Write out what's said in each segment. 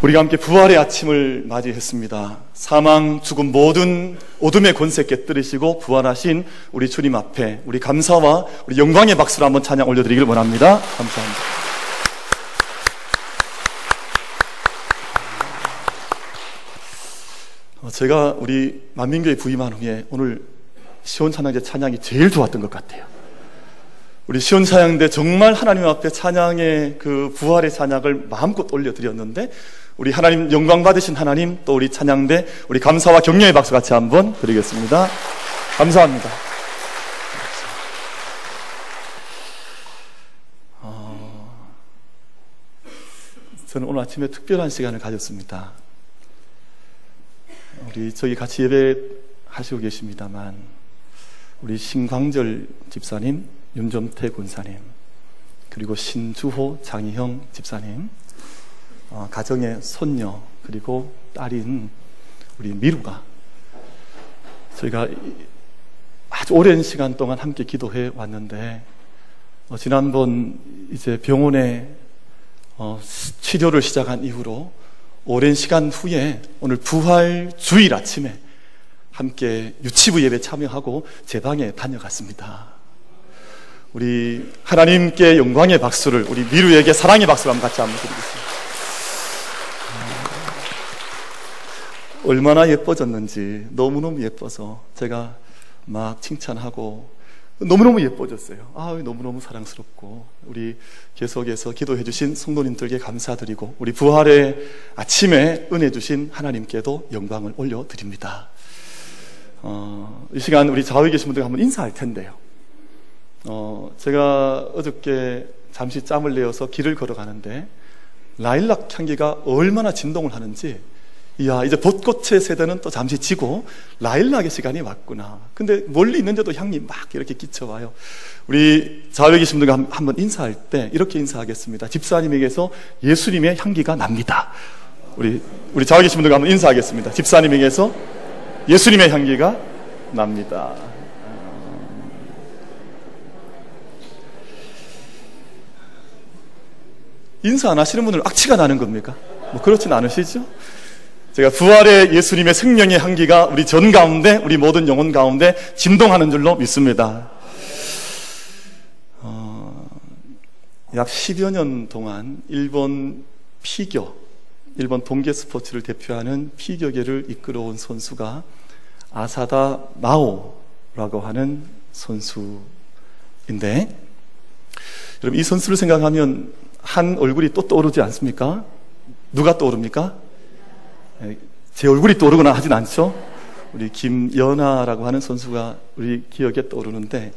우리가 함께 부활의 아침을 맞이했습니다. 사망, 죽음 모든 어둠의 권세 깨뜨리시고 부활하신 우리 주님 앞에 우리 감사와 우리 영광의 박수를 한번 찬양 올려드리길 원합니다. 감사합니다. 어, 제가 우리 만민교회 부임한 후에 오늘 시온 찬양제 찬양이 제일 좋았던 것 같아요. 우리 시온 찬양대 정말 하나님 앞에 찬양의 그 부활의 찬양을 마음껏 올려드렸는데 우리 하나님 영광 받으신 하나님 또 우리 찬양대 우리 감사와 격려의 박수 같이 한번 드리겠습니다. 감사합니다. 어, 저는 오늘 아침에 특별한 시간을 가졌습니다. 우리 저희 같이 예배 하시고 계십니다만 우리 신광절 집사님, 윤점태 군사님, 그리고 신주호 장희형 집사님, 어, 가정의 손녀 그리고 딸인 우리 미루가 저희가 아주 오랜 시간 동안 함께 기도해 왔는데 어, 지난번 이제 병원에 어, 치료를 시작한 이후로 오랜 시간 후에 오늘 부활 주일 아침에 함께 유치부 예배 참여하고 제 방에 다녀갔습니다. 우리 하나님께 영광의 박수를 우리 미루에게 사랑의 박수를 한번 같이 한번 드리겠습니다. 얼마나 예뻐졌는지 너무너무 예뻐서 제가 막 칭찬하고 너무너무 예뻐졌어요. 아, 너무너무 사랑스럽고 우리 계속해서 기도해 주신 성도님들께 감사드리고 우리 부활의 아침에 은혜 주신 하나님께도 영광을 올려 드립니다. 어, 이 시간 우리 좌우에 계신 분들 한번 인사할 텐데요. 어, 제가 어저께 잠시 짬을 내어서 길을 걸어가는데 라일락 향기가 얼마나 진동을 하는지 이야, 이제 벚꽃의 세대는 또 잠시 지고 라일락의 시간이 왔구나. 근데 멀리 있는데도 향이 막 이렇게 끼쳐와요. 우리 좌우에 계신 분들 한번 인사할 때 이렇게 인사하겠습니다. 집사님에게서 예수님의 향기가 납니다. 우리, 우리 좌우에 계신 분들 한번 인사하겠습니다. 집사님에게서 예수님의 향기가 납니다. 인사 안 하시는 분들은 악취가 나는 겁니까? 뭐 그렇진 않으시죠? 제가 부활의 예수님의 생명의 향기가 우리 전 가운데, 우리 모든 영혼 가운데 진동하는 줄로 믿습니다. 어, 약 10여 년 동안 일본 피겨, 일본 동계 스포츠를 대표하는 피겨계를 이끌어온 선수가 아사다 마오라고 하는 선수인데, 여러분 이 선수를 생각하면 한 얼굴이 또 떠오르지 않습니까? 누가 떠오릅니까? 제 얼굴이 떠오르거나 하진 않죠. 우리 김연아라고 하는 선수가 우리 기억에 떠오르는데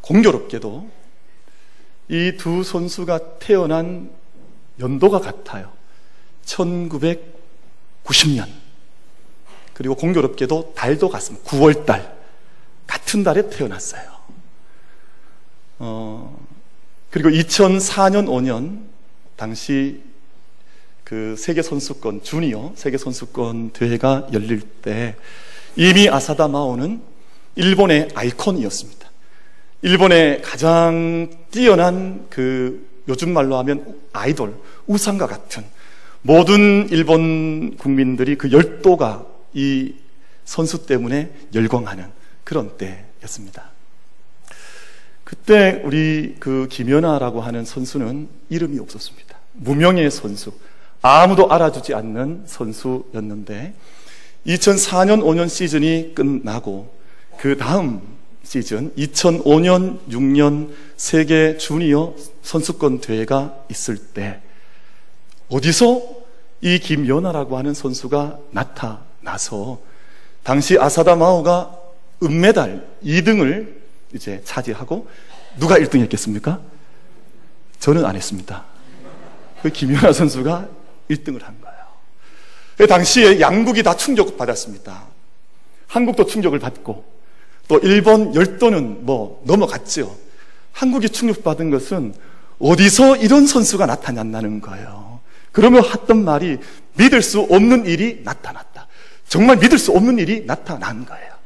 공교롭게도 이 두 선수가 태어난 연도가 같아요. 1990년. 그리고 공교롭게도 달도 같습니다. 9월달. 같은 달에 태어났어요. 어, 그리고 2004년, 5년, 당시 그 세계 선수권 주니어 세계 선수권 대회가 열릴 때 이미 아사다 마오는 일본의 아이콘이었습니다. 일본의 가장 뛰어난 그 요즘 말로 하면 아이돌 우상과 같은 모든 일본 국민들이 그 열도가 이 선수 때문에 열광하는 그런 때였습니다. 그때 우리 그 김연아라고 하는 선수는 이름이 없었습니다. 무명의 선수, 아무도 알아주지 않는 선수였는데 2004년 5년 시즌이 끝나고 그 다음 시즌 2005년 6년 세계 주니어 선수권 대회가 있을 때 어디서 이 김연아라고 하는 선수가 나타나서 당시 아사다 마오가 은메달 2등을 이제 차지하고 누가 1등 했겠습니까? 저는 안 했습니다. 그 김연아 선수가 1등을 한 거예요. 그 당시에 양국이 다 충격받았습니다. 한국도 충격을 받고 또 일본 열도는 뭐 넘어갔죠. 한국이 충격받은 것은 어디서 이런 선수가 나타났다는 거예요. 그러면 했던 말이 믿을 수 없는 일이 나타났다. 정말 믿을 수 없는 일이 나타난 거예요.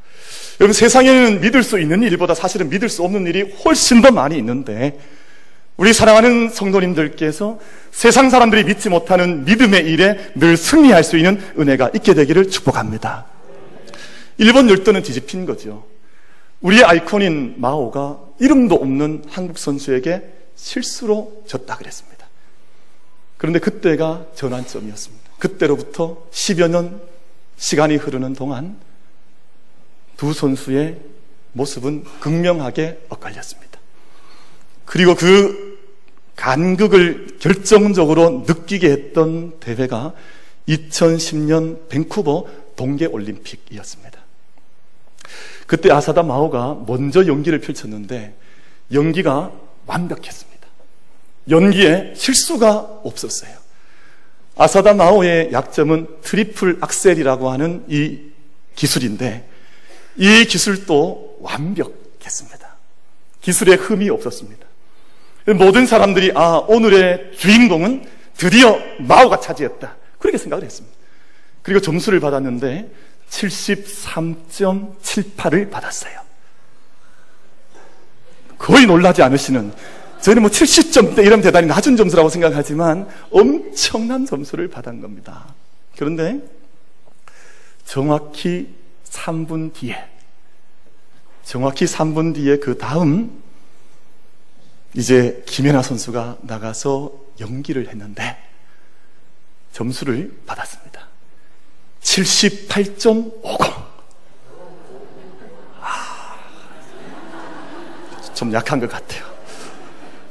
여러분 세상에는 믿을 수 있는 일보다 사실은 믿을 수 없는 일이 훨씬 더 많이 있는데 우리 사랑하는 성도님들께서 세상 사람들이 믿지 못하는 믿음의 일에 늘 승리할 수 있는 은혜가 있게 되기를 축복합니다. 일본 열도는 뒤집힌 거죠. 우리의 아이콘인 마오가 이름도 없는 한국 선수에게 실수로 졌다 그랬습니다. 그런데 그때가 전환점이었습니다. 그때로부터 10여 년 시간이 흐르는 동안 두 선수의 모습은 극명하게 엇갈렸습니다. 그리고 그 간극을 결정적으로 느끼게 했던 대회가 2010년 밴쿠버 동계올림픽이었습니다. 그때 아사다 마오가 먼저 연기를 펼쳤는데 연기가 완벽했습니다. 연기에 실수가 없었어요. 아사다 마오의 약점은 트리플 악셀이라고 하는 이 기술인데 이 기술도 완벽했습니다. 기술에 흠이 없었습니다. 모든 사람들이 아 오늘의 주인공은 드디어 마오가 차지했다. 그렇게 생각을 했습니다. 그리고 점수를 받았는데 73.78을 받았어요. 거의 놀라지 않으시는 저희는 뭐 70점대 이러면 대단히 낮은 점수라고 생각하지만 엄청난 점수를 받은 겁니다. 그런데 정확히 3분 뒤에 정확히 3분 뒤에 그 다음 이제 김연아 선수가 나가서 연기를 했는데 점수를 받았습니다. 78.50. 아, 좀 약한 것 같아요.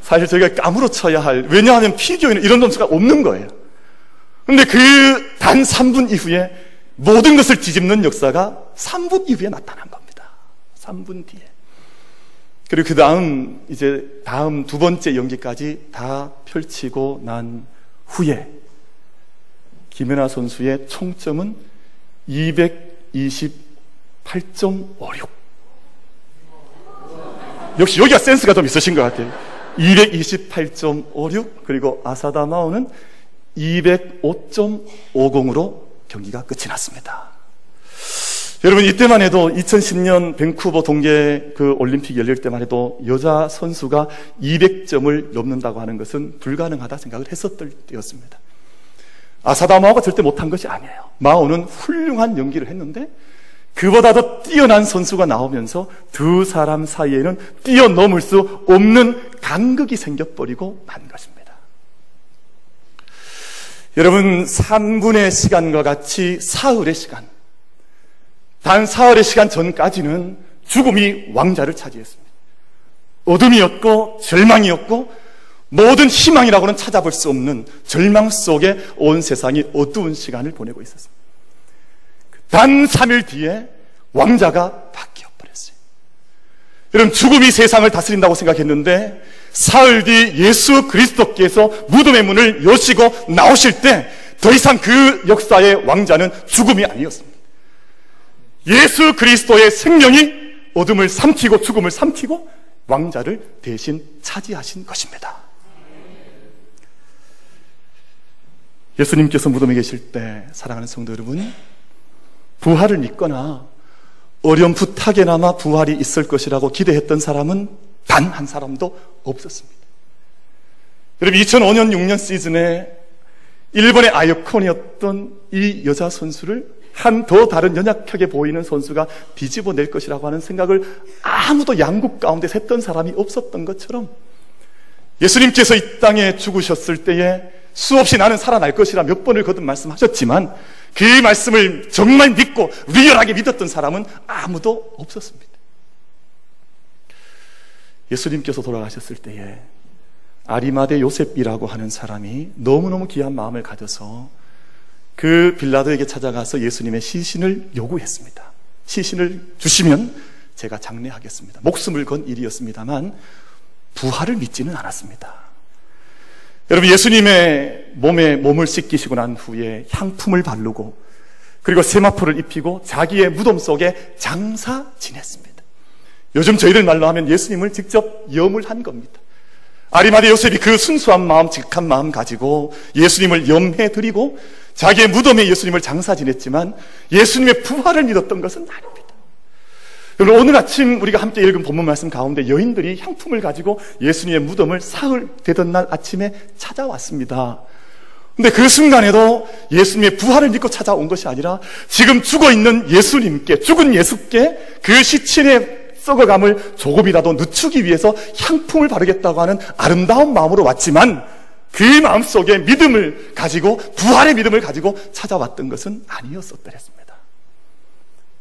사실 저희가 까무러 쳐야 할, 왜냐하면 피겨에는 이런 점수가 없는 거예요. 근데 그 단 3분 이후에 모든 것을 뒤집는 역사가 3분 이후에 나타난 겁니다. 3분 뒤에. 그리고 그 다음, 이제 다음 두 번째 연기까지 다 펼치고 난 후에 김연아 선수의 총점은 228.56. 역시 여기가 센스가 좀 있으신 것 같아요. 228.56 그리고 아사다 마오는 205.50으로 경기가 끝이 났습니다. 여러분 이때만 해도 2010년 밴쿠버 동계 그 올림픽 열릴 때만 해도 여자 선수가 200점을 넘는다고 하는 것은 불가능하다 생각을 했었던 때였습니다. 아사다 마오가 절대 못한 것이 아니에요. 마오는 훌륭한 연기를 했는데 그보다도 뛰어난 선수가 나오면서 두 사람 사이에는 뛰어넘을 수 없는 간극이 생겨버리고 만 것입니다. 여러분, 3분의 시간과 같이 사흘의 시간, 단 사흘의 시간 전까지는 죽음이 왕자를 차지했습니다. 어둠이었고, 절망이었고, 모든 희망이라고는 찾아볼 수 없는 절망 속에 온 세상이 어두운 시간을 보내고 있었습니다. 단 3일 뒤에 왕자가 바뀌어 버렸어요. 여러분, 죽음이 세상을 다스린다고 생각했는데, 사흘 뒤 예수 그리스도께서 무덤의 문을 여시고 나오실 때, 더 이상 그 역사의 왕자는 죽음이 아니었습니다. 예수 그리스도의 생명이 어둠을 삼키고 죽음을 삼키고 왕자를 대신 차지하신 것입니다. 예수님께서 무덤에 계실 때 사랑하는 성도 여러분 부활을 믿거나 어렴풋하게나마 부활이 있을 것이라고 기대했던 사람은 단 한 사람도 없었습니다. 여러분 2005년 6년 시즌에 일본의 아이콘이었던 이 여자 선수를 한 더 다른 연약하게 보이는 선수가 뒤집어 낼 것이라고 하는 생각을 아무도 양국 가운데 했던 사람이 없었던 것처럼 예수님께서 이 땅에 죽으셨을 때에 수없이 나는 살아날 것이라 몇 번을 거듭 말씀하셨지만 그 말씀을 정말 믿고 리얼하게 믿었던 사람은 아무도 없었습니다. 예수님께서 돌아가셨을 때에 아리마대 요셉이라고 하는 사람이 너무너무 귀한 마음을 가져서 그 빌라도에게 찾아가서 예수님의 시신을 요구했습니다. 시신을 주시면 제가 장례하겠습니다. 목숨을 건 일이었습니다만 부활을 믿지는 않았습니다. 여러분 예수님의 몸에 몸을 씻기시고 난 후에 향품을 바르고 그리고 세마포를 입히고 자기의 무덤 속에 장사 지냈습니다. 요즘 저희들 말로 하면 예수님을 직접 염을 한 겁니다. 아리마대 요셉이 그 순수한 마음, 직한 마음 가지고 예수님을 염해 드리고 자기의 무덤에 예수님을 장사 지냈지만 예수님의 부활을 믿었던 것은 아닙니다. 오늘 아침 우리가 함께 읽은 본문 말씀 가운데 여인들이 향품을 가지고 예수님의 무덤을 사흘 되던 날 아침에 찾아왔습니다. 근데 그 순간에도 예수님의 부활을 믿고 찾아온 것이 아니라 지금 죽어 있는 예수님께 죽은 예수께 그 시신의 썩어감을 조금이라도 늦추기 위해서 향품을 바르겠다고 하는 아름다운 마음으로 왔지만 그 마음 속에 믿음을 가지고 부활의 믿음을 가지고 찾아왔던 것은 아니었었더랬습니다.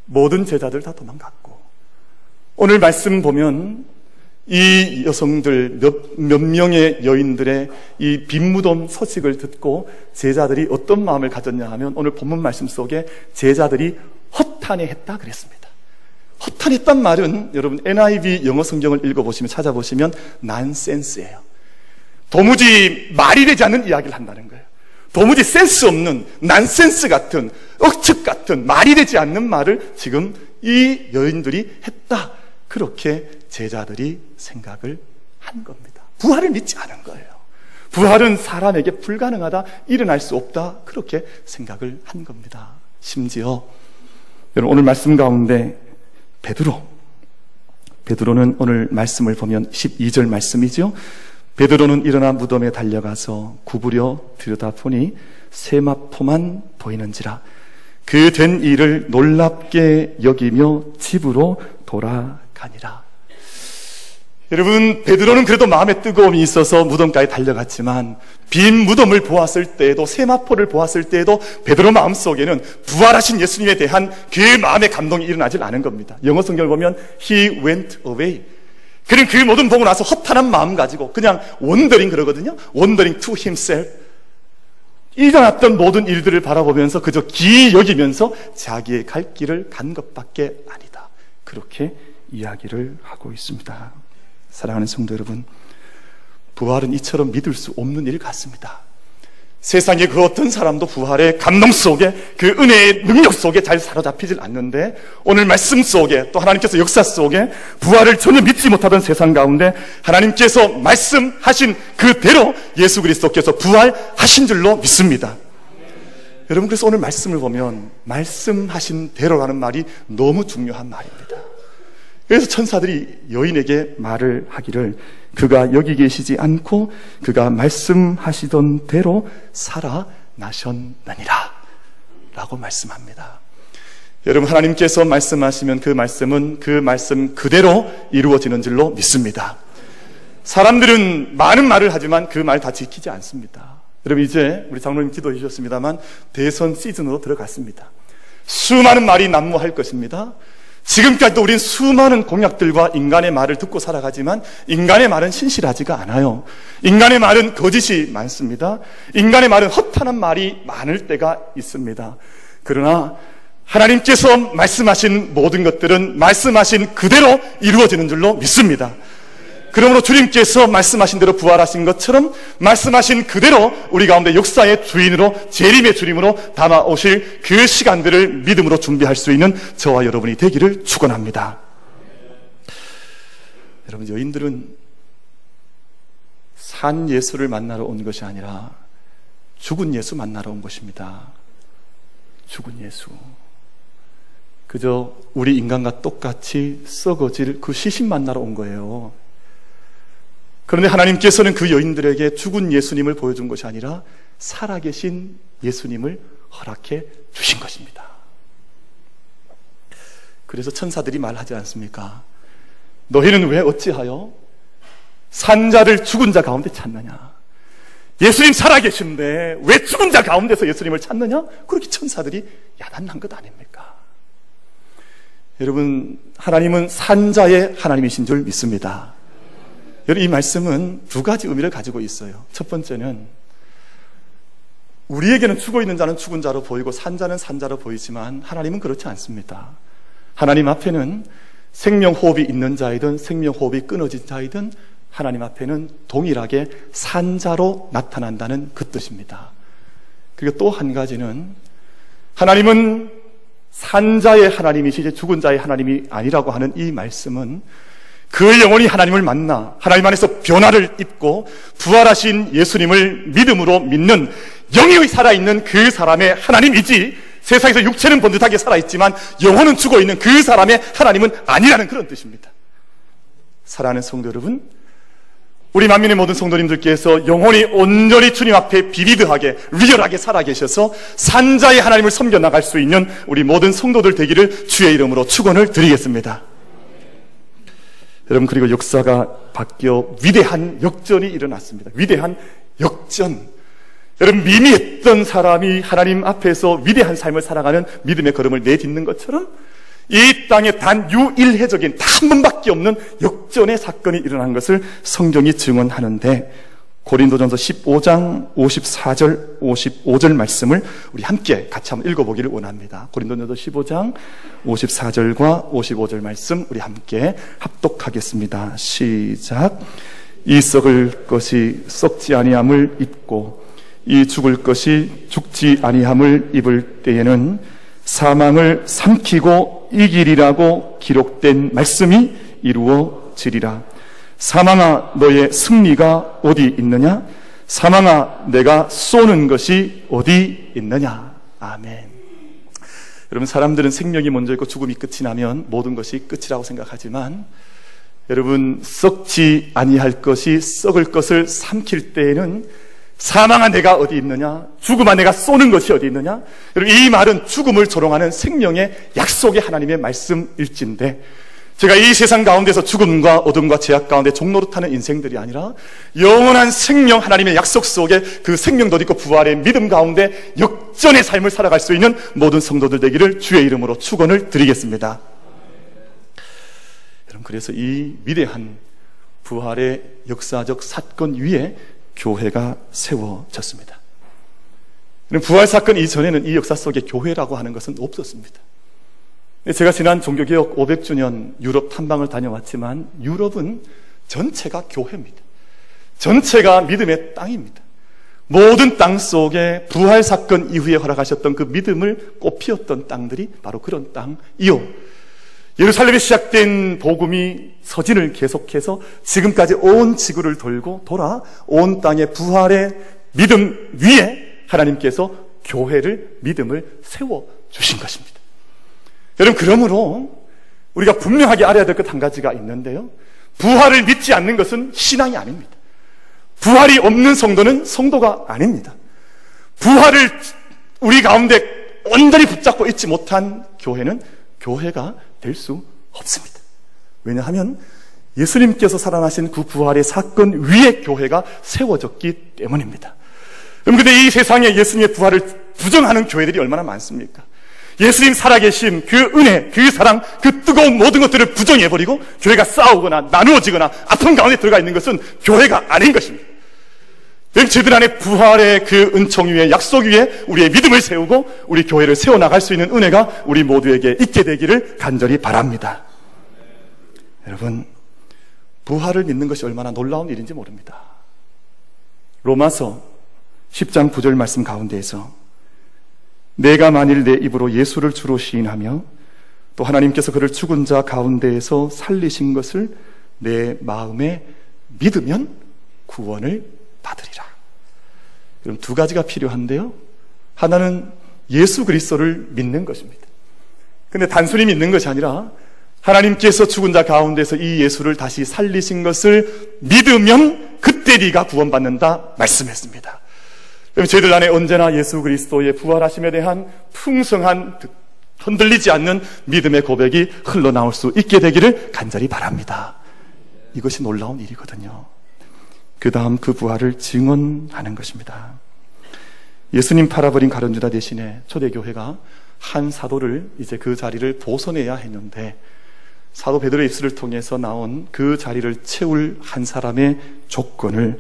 모든 제자들 다 도망갔고 오늘 말씀 보면 이 여성들 몇, 몇 명의 여인들의 이 빈무덤 소식을 듣고 제자들이 어떤 마음을 가졌냐 하면 오늘 본문 말씀 속에 제자들이 허탄해 했다 그랬습니다. 허탄했단 말은 여러분 NIV 영어 성경을 읽어보시면 찾아보시면 난센스예요. 도무지 말이 되지 않는 이야기를 한다는 거예요. 도무지 센스 없는 난센스 같은 억측 같은 말이 되지 않는 말을 지금 이 여인들이 했다. 그렇게 제자들이 생각을 한 겁니다. 부활을 믿지 않은 거예요. 부활은 사람에게 불가능하다, 일어날 수 없다, 그렇게 생각을 한 겁니다. 심지어, 여러분, 오늘 말씀 가운데 베드로, 베드로는 오늘 말씀을 보면 12절 말씀이죠. 베드로는 일어나 무덤에 달려가서 구부려 들여다보니 세마포만 보이는지라 그 된 일을 놀랍게 여기며 집으로 돌아가니라. 여러분, 베드로는 그래도 마음에 뜨거움이 있어서 무덤까지 달려갔지만 빈 무덤을 보았을 때에도 세마포를 보았을 때에도 베드로 마음속에는 부활하신 예수님에 대한 그 마음의 감동이 일어나질 않은 겁니다. 영어 성경을 보면 he went away. 그는 그 모든 보고 나서 허탄한 마음 가지고 그냥 원더링 그러거든요. 원더링 to himself. 일어났던 모든 일들을 바라보면서 그저 기 여기면서 자기의 갈 길을 간 것밖에 아니다. 그렇게 이야기를 하고 있습니다. 사랑하는 성도 여러분, 부활은 이처럼 믿을 수 없는 일 같습니다. 세상의 그 어떤 사람도 부활의 감동 속에 그 은혜의 능력 속에 잘 사로잡히질 않는데 오늘 말씀 속에 또 하나님께서 역사 속에 부활을 전혀 믿지 못하던 세상 가운데 하나님께서 말씀하신 그대로 예수 그리스도께서 부활하신 줄로 믿습니다. 여러분 그래서 오늘 말씀을 보면 말씀하신 대로라는 말이 너무 중요한 말입니다. 그래서 천사들이 여인에게 말을 하기를 그가 여기 계시지 않고 그가 말씀하시던 대로 살아나셨느니라 라고 말씀합니다. 여러분 하나님께서 말씀하시면 그 말씀은 그 말씀 그대로 이루어지는 줄로 믿습니다. 사람들은 많은 말을 하지만 그 말 다 지키지 않습니다. 여러분 이제 우리 장로님 기도해 주셨습니다만 대선 시즌으로 들어갔습니다. 수많은 말이 난무할 것입니다. 지금까지도 우린 수많은 공약들과 인간의 말을 듣고 살아가지만 인간의 말은 신실하지가 않아요. 인간의 말은 거짓이 많습니다. 인간의 말은 허탄한 말이 많을 때가 있습니다. 그러나 하나님께서 말씀하신 모든 것들은 말씀하신 그대로 이루어지는 줄로 믿습니다. 그러므로 주님께서 말씀하신 대로 부활하신 것처럼 말씀하신 그대로 우리 가운데 역사의 주인으로 재림의 주님으로 담아 오실 그 시간들을 믿음으로 준비할 수 있는 저와 여러분이 되기를 축원합니다. 여러분 여인들은 산 예수를 만나러 온 것이 아니라 죽은 예수 만나러 온 것입니다. 죽은 예수. 그저 우리 인간과 똑같이 썩어질 그 시신 만나러 온 거예요. 그런데 하나님께서는 그 여인들에게 죽은 예수님을 보여준 것이 아니라 살아계신 예수님을 허락해 주신 것입니다. 그래서 천사들이 말하지 않습니까? 너희는 왜 어찌하여 산자를 죽은 자 가운데 찾느냐? 예수님 살아계신데 왜 죽은 자 가운데서 예수님을 찾느냐? 그렇게 천사들이 야단난 것 아닙니까? 여러분, 하나님은 산자의 하나님이신 줄 믿습니다. 여러분, 이 말씀은 두 가지 의미를 가지고 있어요. 첫 번째는 우리에게는 죽어 있는 자는 죽은 자로 보이고 산 자는 산 자로 보이지만 하나님은 그렇지 않습니다. 하나님 앞에는 생명 호흡이 있는 자이든 생명 호흡이 끊어진 자이든 하나님 앞에는 동일하게 산자로 나타난다는 그 뜻입니다. 그리고 또 한 가지는 하나님은 산자의 하나님이시지 죽은 자의 하나님이 아니라고 하는 이 말씀은 그 영혼이 하나님을 만나 하나님 안에서 변화를 입고 부활하신 예수님을 믿음으로 믿는 영이 살아있는 그 사람의 하나님이지 세상에서 육체는 번듯하게 살아있지만 영혼은 죽어 있는 그 사람의 하나님은 아니라는 그런 뜻입니다. 사랑하는 성도 여러분, 우리 만민의 모든 성도님들께서 영혼이 온전히 주님 앞에 비비드하게 리얼하게 살아계셔서 산자의 하나님을 섬겨 나갈 수 있는 우리 모든 성도들 되기를 주의 이름으로 축원을 드리겠습니다. 여러분 그리고 역사가 바뀌어 위대한 역전이 일어났습니다. 위대한 역전. 여러분 미미했던 사람이 하나님 앞에서 위대한 삶을 살아가는 믿음의 걸음을 내딛는 것처럼 이 땅에 단 유일해적인 단 한 번밖에 없는 역전의 사건이 일어난 것을 성경이 증언하는데 고린도전서 15장 54절 55절 말씀을 우리 함께 같이 한번 읽어보기를 원합니다. 고린도전서 15장 54절과 55절 말씀 우리 함께 합독하겠습니다. 시작. 이 썩을 것이 썩지 아니함을 입고 이 죽을 것이 죽지 아니함을 입을 때에는 사망을 삼키고 이길이라고 기록된 말씀이 이루어지리라. 사망아 너의 승리가 어디 있느냐? 사망아 내가 쏘는 것이 어디 있느냐? 아멘. 여러분 사람들은 생명이 먼저 있고 죽음이 끝이 나면 모든 것이 끝이라고 생각하지만 여러분 썩지 아니할 것이 썩을 것을 삼킬 때에는 사망한 내가 어디 있느냐? 죽음한 내가 쏘는 것이 어디 있느냐? 여러분, 이 말은 죽음을 조롱하는 생명의 약속의 하나님의 말씀일진데, 제가 이 세상 가운데서 죽음과 어둠과 제약 가운데 종로로 타는 인생들이 아니라 영원한 생명 하나님의 약속 속에 그 생명도 있고 부활의 믿음 가운데 역전의 삶을 살아갈 수 있는 모든 성도들 되기를 주의 이름으로 축원을 드리겠습니다. 여러분 그래서 이 위대한 부활의 역사적 사건 위에 교회가 세워졌습니다. 부활 사건 이전에는 이 역사 속에 교회라고 하는 것은 없었습니다. 제가 지난 종교개혁 500주년 유럽 탐방을 다녀왔지만 유럽은 전체가 교회입니다. 전체가 믿음의 땅입니다. 모든 땅 속에 부활 사건 이후에 허락하셨던 그 믿음을 꽃피웠던 땅들이 바로 그런 땅이요. 예루살렘에 시작된 복음이 서진을 계속해서 지금까지 온 지구를 돌고 돌아 온 땅의 부활의 믿음 위에 하나님께서 교회를 믿음을 세워 주신 것입니다. 여러분 그러므로 우리가 분명하게 알아야 될 것 한 가지가 있는데요. 부활을 믿지 않는 것은 신앙이 아닙니다. 부활이 없는 성도는 성도가 아닙니다. 부활을 우리 가운데 온전히 붙잡고 있지 못한 교회는 교회가 될 수 없습니다. 왜냐하면 예수님께서 살아나신 그 부활의 사건 위에 교회가 세워졌기 때문입니다. 그런데 이 세상에 예수님의 부활을 부정하는 교회들이 얼마나 많습니까? 예수님 살아계신 그 은혜, 그 사랑, 그 뜨거운 모든 것들을 부정해버리고 교회가 싸우거나 나누어지거나 아픈 가운데 들어가 있는 것은 교회가 아닌 것입니다. 저희들 안에 부활의 그 은총 위에 약속 위에 우리의 믿음을 세우고 우리 교회를 세워나갈 수 있는 은혜가 우리 모두에게 있게 되기를 간절히 바랍니다. 여러분, 부활을 믿는 것이 얼마나 놀라운 일인지 모릅니다. 로마서 10장 9절 말씀 가운데에서 내가 만일 내 입으로 예수를 주로 시인하며 또 하나님께서 그를 죽은 자 가운데에서 살리신 것을 내 마음에 믿으면 구원을 받으리라. 그럼 두 가지가 필요한데요. 하나는 예수 그리스도를 믿는 것입니다. 근데 단순히 믿는 것이 아니라 하나님께서 죽은 자 가운데서 이 예수를 다시 살리신 것을 믿으면 그때 네가 구원받는다 말씀했습니다. 저희들 안에 언제나 예수 그리스도의 부활하심에 대한 풍성한 흔들리지 않는 믿음의 고백이 흘러나올 수 있게 되기를 간절히 바랍니다. 이것이 놀라운 일이거든요. 그 다음 그 부활을 증언하는 것입니다. 예수님 팔아버린 가론주다 대신에 초대교회가 한 사도를 이제 그 자리를 보선해야 했는데 사도 베드로의 입술을 통해서 나온 그 자리를 채울 한 사람의 조건을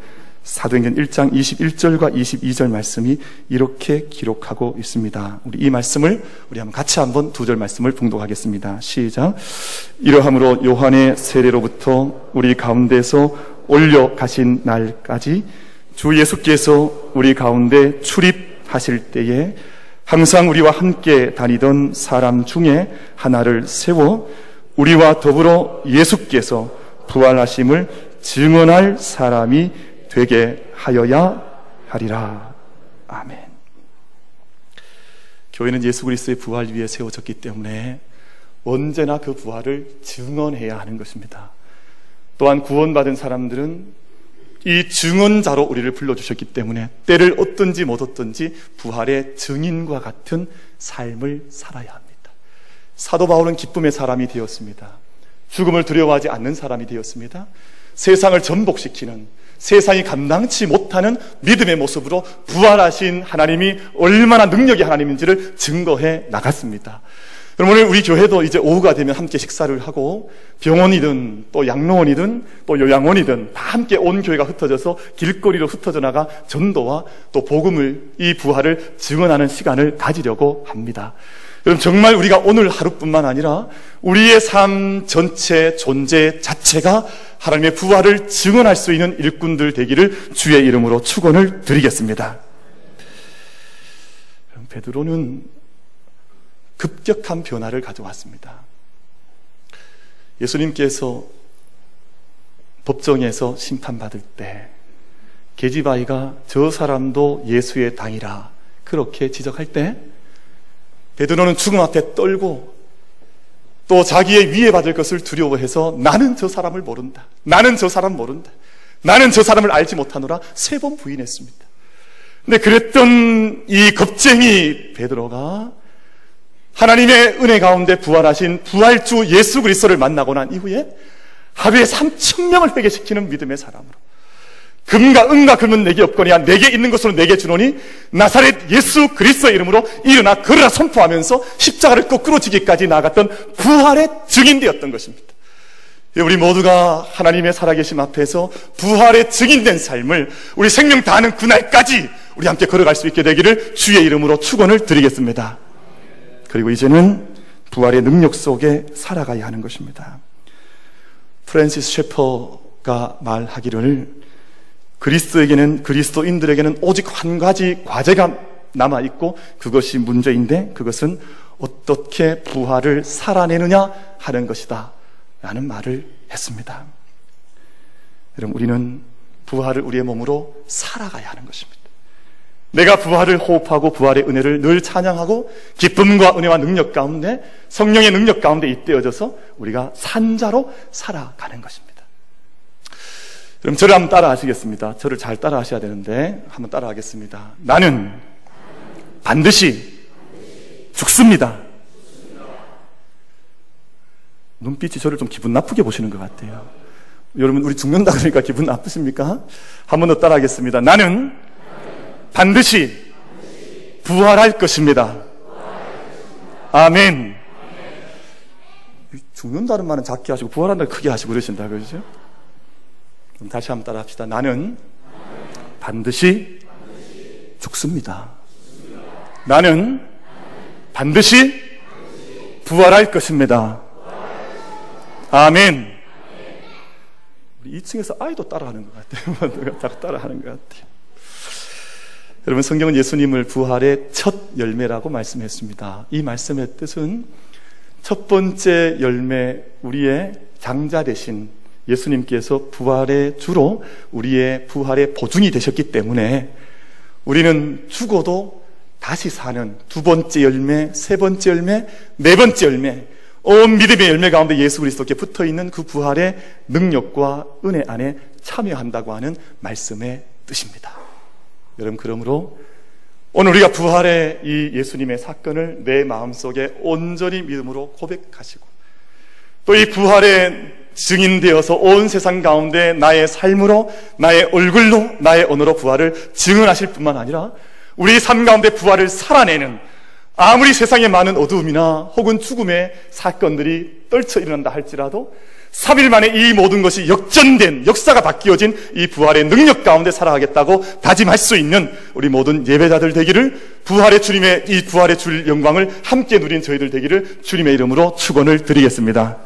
사도행전 1장 21절과 22절 말씀이 이렇게 기록하고 있습니다. 우리 이 말씀을 우리 한번 같이 한번 두 절 말씀을 봉독하겠습니다. 시작. 이러함으로 요한의 세례로부터 우리 가운데서 올려 가신 날까지 주 예수께서 우리 가운데 출입하실 때에 항상 우리와 함께 다니던 사람 중에 하나를 세워 우리와 더불어 예수께서 부활하심을 증언할 사람이 되게 하여야 하리라. 아멘. 교회는 예수 그리스도의 부활 위에 세워졌기 때문에 언제나 그 부활을 증언해야 하는 것입니다. 또한 구원받은 사람들은 이 증언자로 우리를 불러주셨기 때문에 때를 얻든지 못 얻든지 부활의 증인과 같은 삶을 살아야 합니다. 사도 바울은 기쁨의 사람이 되었습니다. 죽음을 두려워하지 않는 사람이 되었습니다. 세상을 전복시키는 세상이 감당치 못하는 믿음의 모습으로 부활하신 하나님이 얼마나 능력의 하나님인지를 증거해 나갔습니다. 그럼 오늘 우리 교회도 이제 오후가 되면 함께 식사를 하고 병원이든 또 양로원이든 또 요양원이든 다 함께 온 교회가 흩어져서 길거리로 흩어져 나가 전도와 또 복음을 이 부활을 증언하는 시간을 가지려고 합니다. 그럼 정말 우리가 오늘 하루뿐만 아니라 우리의 삶 전체 존재 자체가 하나님의 부활을 증언할 수 있는 일꾼들 되기를 주의 이름으로 축원을 드리겠습니다. 베드로는 급격한 변화를 가져왔습니다. 예수님께서 법정에서 심판받을 때 계지바이가 저 사람도 예수의 당이라 그렇게 지적할 때 베드로는 죽음 앞에 떨고 또 자기의 위해 받을 것을 두려워해서 나는 저 사람을 모른다. 나는 저 사람 모른다. 나는 저 사람을 알지 못하노라 세 번 부인했습니다. 근데 그랬던 이 겁쟁이 베드로가 하나님의 은혜 가운데 부활하신 부활주 예수 그리스도를 만나고 난 이후에 하루에 3천 명을 회개시키는 믿음의 사람으로 금과 은과 금은 내게 없거니와 내게 있는 것으로 내게 주노니 나사렛 예수 그리스도의 이름으로 일어나 걸으라 선포하면서 십자가를 거꾸로 지기까지 나갔던 부활의 증인되었던 것입니다. 우리 모두가 하나님의 살아계심 앞에서 부활의 증인된 삶을 우리 생명 다하는 그날까지 우리 함께 걸어갈 수 있게 되기를 주의 이름으로 축원을 드리겠습니다. 그리고 이제는 부활의 능력 속에 살아가야 하는 것입니다. 프랜시스 셰퍼가 말하기를 그리스도에게는 그리스도인들에게는 오직 한 가지 과제가 남아 있고 그것이 문제인데 그것은 어떻게 부활을 살아내느냐 하는 것이다. 라는 말을 했습니다. 여러분, 우리는 부활을 우리의 몸으로 살아가야 하는 것입니다. 내가 부활을 호흡하고 부활의 은혜를 늘 찬양하고 기쁨과 은혜와 능력 가운데 성령의 능력 가운데 잇대어져서 우리가 산자로 살아가는 것입니다. 그럼 저를 한번 따라 하시겠습니다. 저를 잘 따라 하셔야 되는데 한번 따라 하겠습니다. 나는 반드시 죽습니다. 눈빛이 저를 좀 기분 나쁘게 보시는 것 같아요. 여러분, 우리 죽는다 그러니까 기분 나쁘십니까? 한번 더 따라 하겠습니다. 나는 반드시 부활할 것입니다. 아멘. 죽는다는 말은 작게 하시고 부활한다는 크게 하시고 그러신다 그러죠? 그럼 다시 한번 따라 합시다. 나는 반드시 죽습니다. 나는 반드시 부활할 것입니다. 아멘. 우리 2층에서 아이도 따라하는 것 같아요. 누가 따라하는 것 같아요. 여러분 성경은 예수님을 부활의 첫 열매라고 말씀했습니다. 이 말씀의 뜻은 첫 번째 열매 우리의 장자 되신 예수님께서 부활의 주로 우리의 부활의 보증이 되셨기 때문에 우리는 죽어도 다시 사는 두 번째 열매, 세 번째 열매, 네 번째 열매, 온 믿음의 열매 가운데 예수 그리스도께 붙어 있는 그 부활의 능력과 은혜 안에 참여한다고 하는 말씀의 뜻입니다. 여러분 그러므로 오늘 우리가 부활의 이 예수님의 사건을 내 마음속에 온전히 믿음으로 고백하시고 또 이 부활의 증인되어서 온 세상 가운데 나의 삶으로 나의 얼굴로 나의 언어로 부활을 증언하실 뿐만 아니라 우리 삶 가운데 부활을 살아내는 아무리 세상에 많은 어두움이나 혹은 죽음의 사건들이 떨쳐 일어난다 할지라도 3일 만에 이 모든 것이 역전된 역사가 바뀌어진 이 부활의 능력 가운데 살아가겠다고 다짐할 수 있는 우리 모든 예배자들 되기를 부활의 주님의 이 부활의 줄 영광을 함께 누린 저희들 되기를 주님의 이름으로 축원을 드리겠습니다.